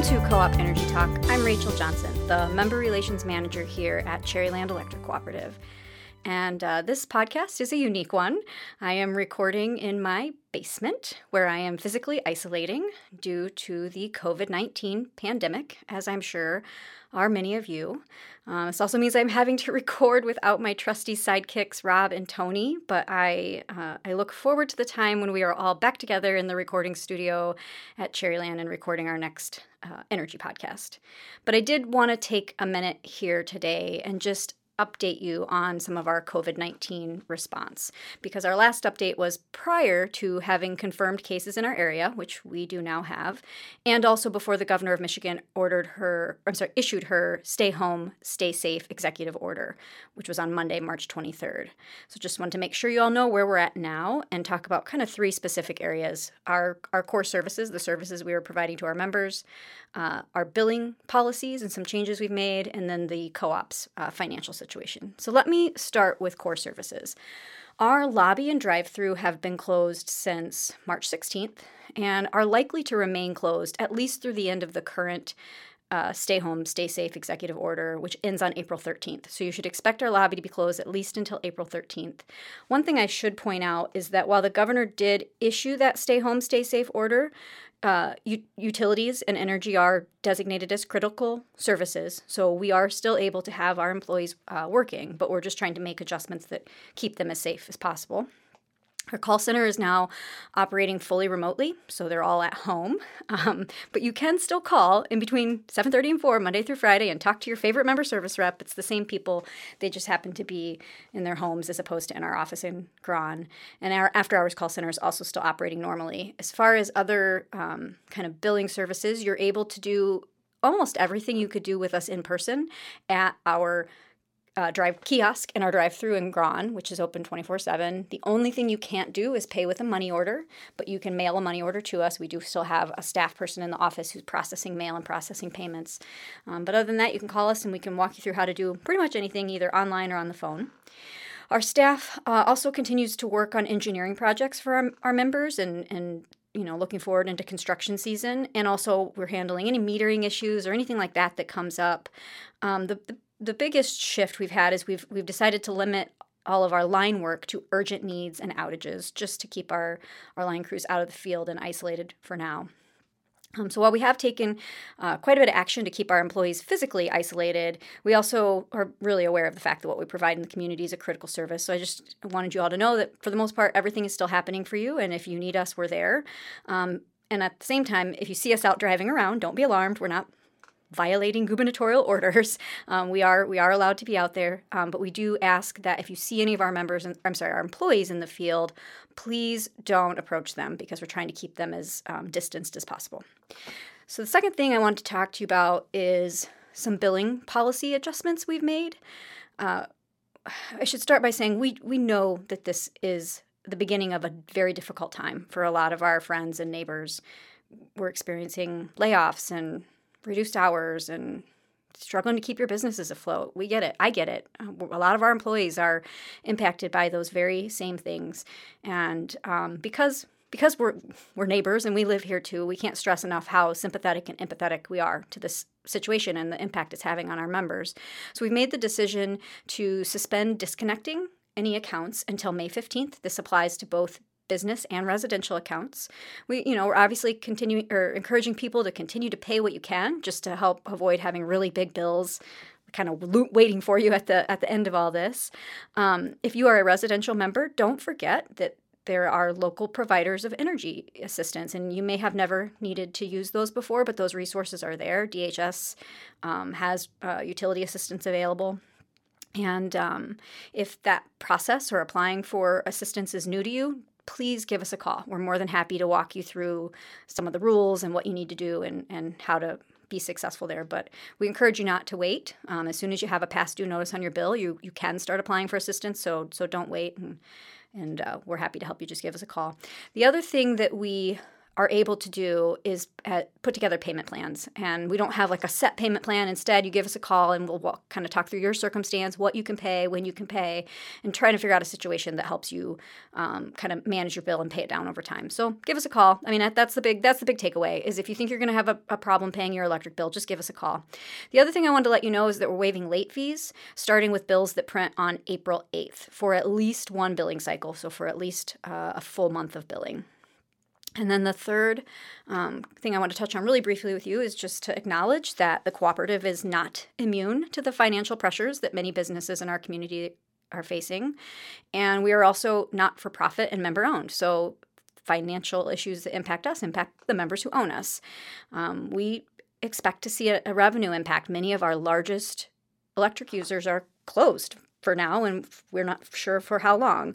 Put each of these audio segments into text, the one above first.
Welcome to Co op Energy Talk. I'm Rachel Johnson, the Member Relations Manager here at Cherryland Electric Cooperative. And uh, this podcast is a unique one. I am recording in my basement where I am physically isolating due to the COVID 19 pandemic, as I'm sure are many of you. Uh, this also means I'm having to record without my trusty sidekicks, Rob and Tony, but I, uh, I look forward to the time when we are all back together in the recording studio at Cherryland and recording our next uh, energy podcast. But I did want to take a minute here today and just update you on some of our COVID 19 response because our last update was prior to having confirmed cases in our area, which we do now have, and also before the governor of Michigan ordered her, I'm sorry, issued her stay home, stay safe executive order, which was on Monday, March 23rd. So just wanted to make sure you all know where we're at now and talk about kind of three specific areas our, our core services, the services we are providing to our members, uh, our billing policies and some changes we've made, and then the co op's uh, financial situation. So let me start with core services. Our lobby and drive through have been closed since March 16th and are likely to remain closed at least through the end of the current uh, stay home, stay safe executive order, which ends on April 13th. So you should expect our lobby to be closed at least until April 13th. One thing I should point out is that while the governor did issue that stay home, stay safe order, uh, u- utilities and energy are designated as critical services, so we are still able to have our employees uh, working, but we're just trying to make adjustments that keep them as safe as possible. Our call center is now operating fully remotely, so they're all at home. Um, but you can still call in between 7:30 and 4 Monday through Friday and talk to your favorite member service rep. It's the same people; they just happen to be in their homes as opposed to in our office in Grawn. And our after-hours call center is also still operating normally. As far as other um, kind of billing services, you're able to do almost everything you could do with us in person at our uh, drive kiosk in our drive-through in Grawn, which is open 24/7. The only thing you can't do is pay with a money order, but you can mail a money order to us. We do still have a staff person in the office who's processing mail and processing payments. Um, but other than that, you can call us and we can walk you through how to do pretty much anything, either online or on the phone. Our staff uh, also continues to work on engineering projects for our, our members and, and you know looking forward into construction season and also we're handling any metering issues or anything like that that comes up um, the, the the biggest shift we've had is we've we've decided to limit all of our line work to urgent needs and outages just to keep our, our line crews out of the field and isolated for now. Um, so while we have taken uh, quite a bit of action to keep our employees physically isolated, we also are really aware of the fact that what we provide in the community is a critical service. So I just wanted you all to know that for the most part, everything is still happening for you, and if you need us, we're there. Um, and at the same time, if you see us out driving around, don't be alarmed. We're not violating gubernatorial orders. Um, we are we are allowed to be out there, um, but we do ask that if you see any of our members, I'm sorry, our employees in the field, please don't approach them because we're trying to keep them as um, distanced as possible. So the second thing I want to talk to you about is some billing policy adjustments we've made. Uh, I should start by saying we we know that this is the beginning of a very difficult time for a lot of our friends and neighbors. We're experiencing layoffs and reduced hours and struggling to keep your businesses afloat. We get it. I get it. A lot of our employees are impacted by those very same things, and um, because because we're we're neighbors and we live here too, we can't stress enough how sympathetic and empathetic we are to this situation and the impact it's having on our members. So we've made the decision to suspend disconnecting any accounts until May 15th. This applies to both business and residential accounts. We, you know, we're obviously continuing or encouraging people to continue to pay what you can just to help avoid having really big bills kind of waiting for you at the at the end of all this. Um, if you are a residential member, don't forget that there are local providers of energy assistance, and you may have never needed to use those before, but those resources are there. DHS um, has uh, utility assistance available. And um, if that process or applying for assistance is new to you, please give us a call. We're more than happy to walk you through some of the rules and what you need to do and, and how to be successful there. But we encourage you not to wait. Um, as soon as you have a past due notice on your bill, you, you can start applying for assistance. So so don't wait, and and uh, we're happy to help you. Just give us a call. The other thing that we are able to do is uh, put together payment plans. And we don't have like a set payment plan. Instead, you give us a call and we'll, we'll kind of talk through your circumstance, what you can pay, when you can pay, and try to figure out a situation that helps you um, kind of manage your bill and pay it down over time. So give us a call. I mean, that's the big that's the big takeaway is if you think you're going to have a, a problem paying your electric bill, just give us a call. The other thing I wanted to let you know is that we're waiving late fees starting with bills that print on April 8th for at least one billing cycle, so for at least uh, a full month of billing. And then the third um, thing I want to touch on really briefly with you is just to acknowledge that the cooperative is not immune to the financial pressures that many businesses in our community are facing. And we are also not for profit and member owned. So financial issues that impact us impact the members who own us. Um, we expect to see a, a revenue impact. Many of our largest electric users are closed for now, and we're not sure for how long.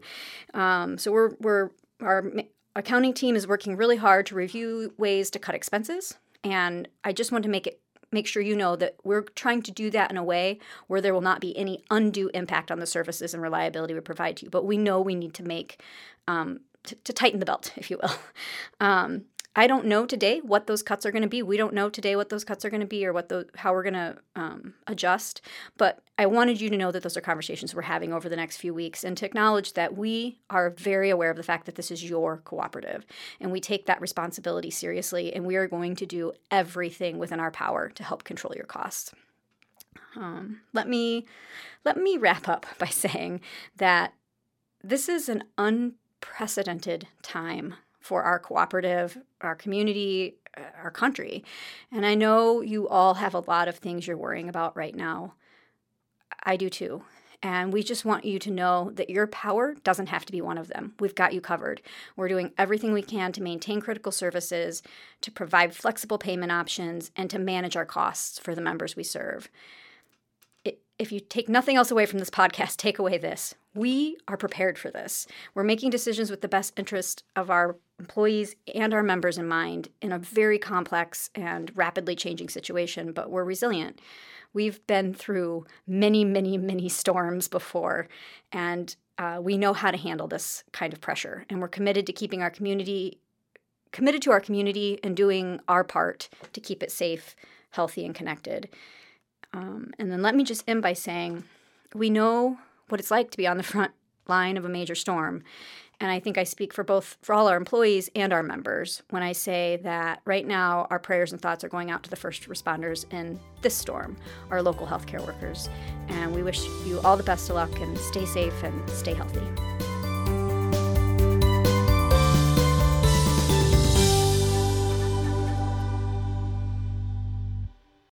Um, so we're we're our accounting team is working really hard to review ways to cut expenses, and I just want to make it make sure you know that we're trying to do that in a way where there will not be any undue impact on the services and reliability we provide to you. But we know we need to make um, to, to, tighten the belt, if you will. Um, I don't know today what those cuts are going to be. We don't know today what those cuts are going to be or what the how we're going to um, adjust. But I wanted you to know that those are conversations we're having over the next few weeks, and to acknowledge that we are very aware of the fact that this is your cooperative, and we take that responsibility seriously, and we are going to do everything within our power to help control your costs. Um, let me let me wrap up by saying that this is an unprecedented time for our cooperative, our community, uh, our country. And I know you all have a lot of things you're worrying about right now. I do too. And we just want you to know that your power doesn't have to be one of them. We've got you covered. We're doing everything we can to maintain critical services, to provide flexible payment options, and to manage our costs for the members we serve. If you take nothing else away from this podcast, take away this. We are prepared for this. We're making decisions with the best interest of our employees and our members in mind in a very complex and rapidly changing situation, but we're resilient. We've been through many, many, many storms before, and uh, we know how to handle this kind of pressure. And we're committed to keeping our community committed to our community and doing our part to keep it safe, healthy, and connected. Um, and then let me just end by saying we know what it's like to be on the front line of a major storm. And I think I speak for both for all our employees and our members when I say that right now our prayers and thoughts are going out to the first responders in this storm, our local healthcare workers. And we wish you all the best of luck and stay safe and stay healthy.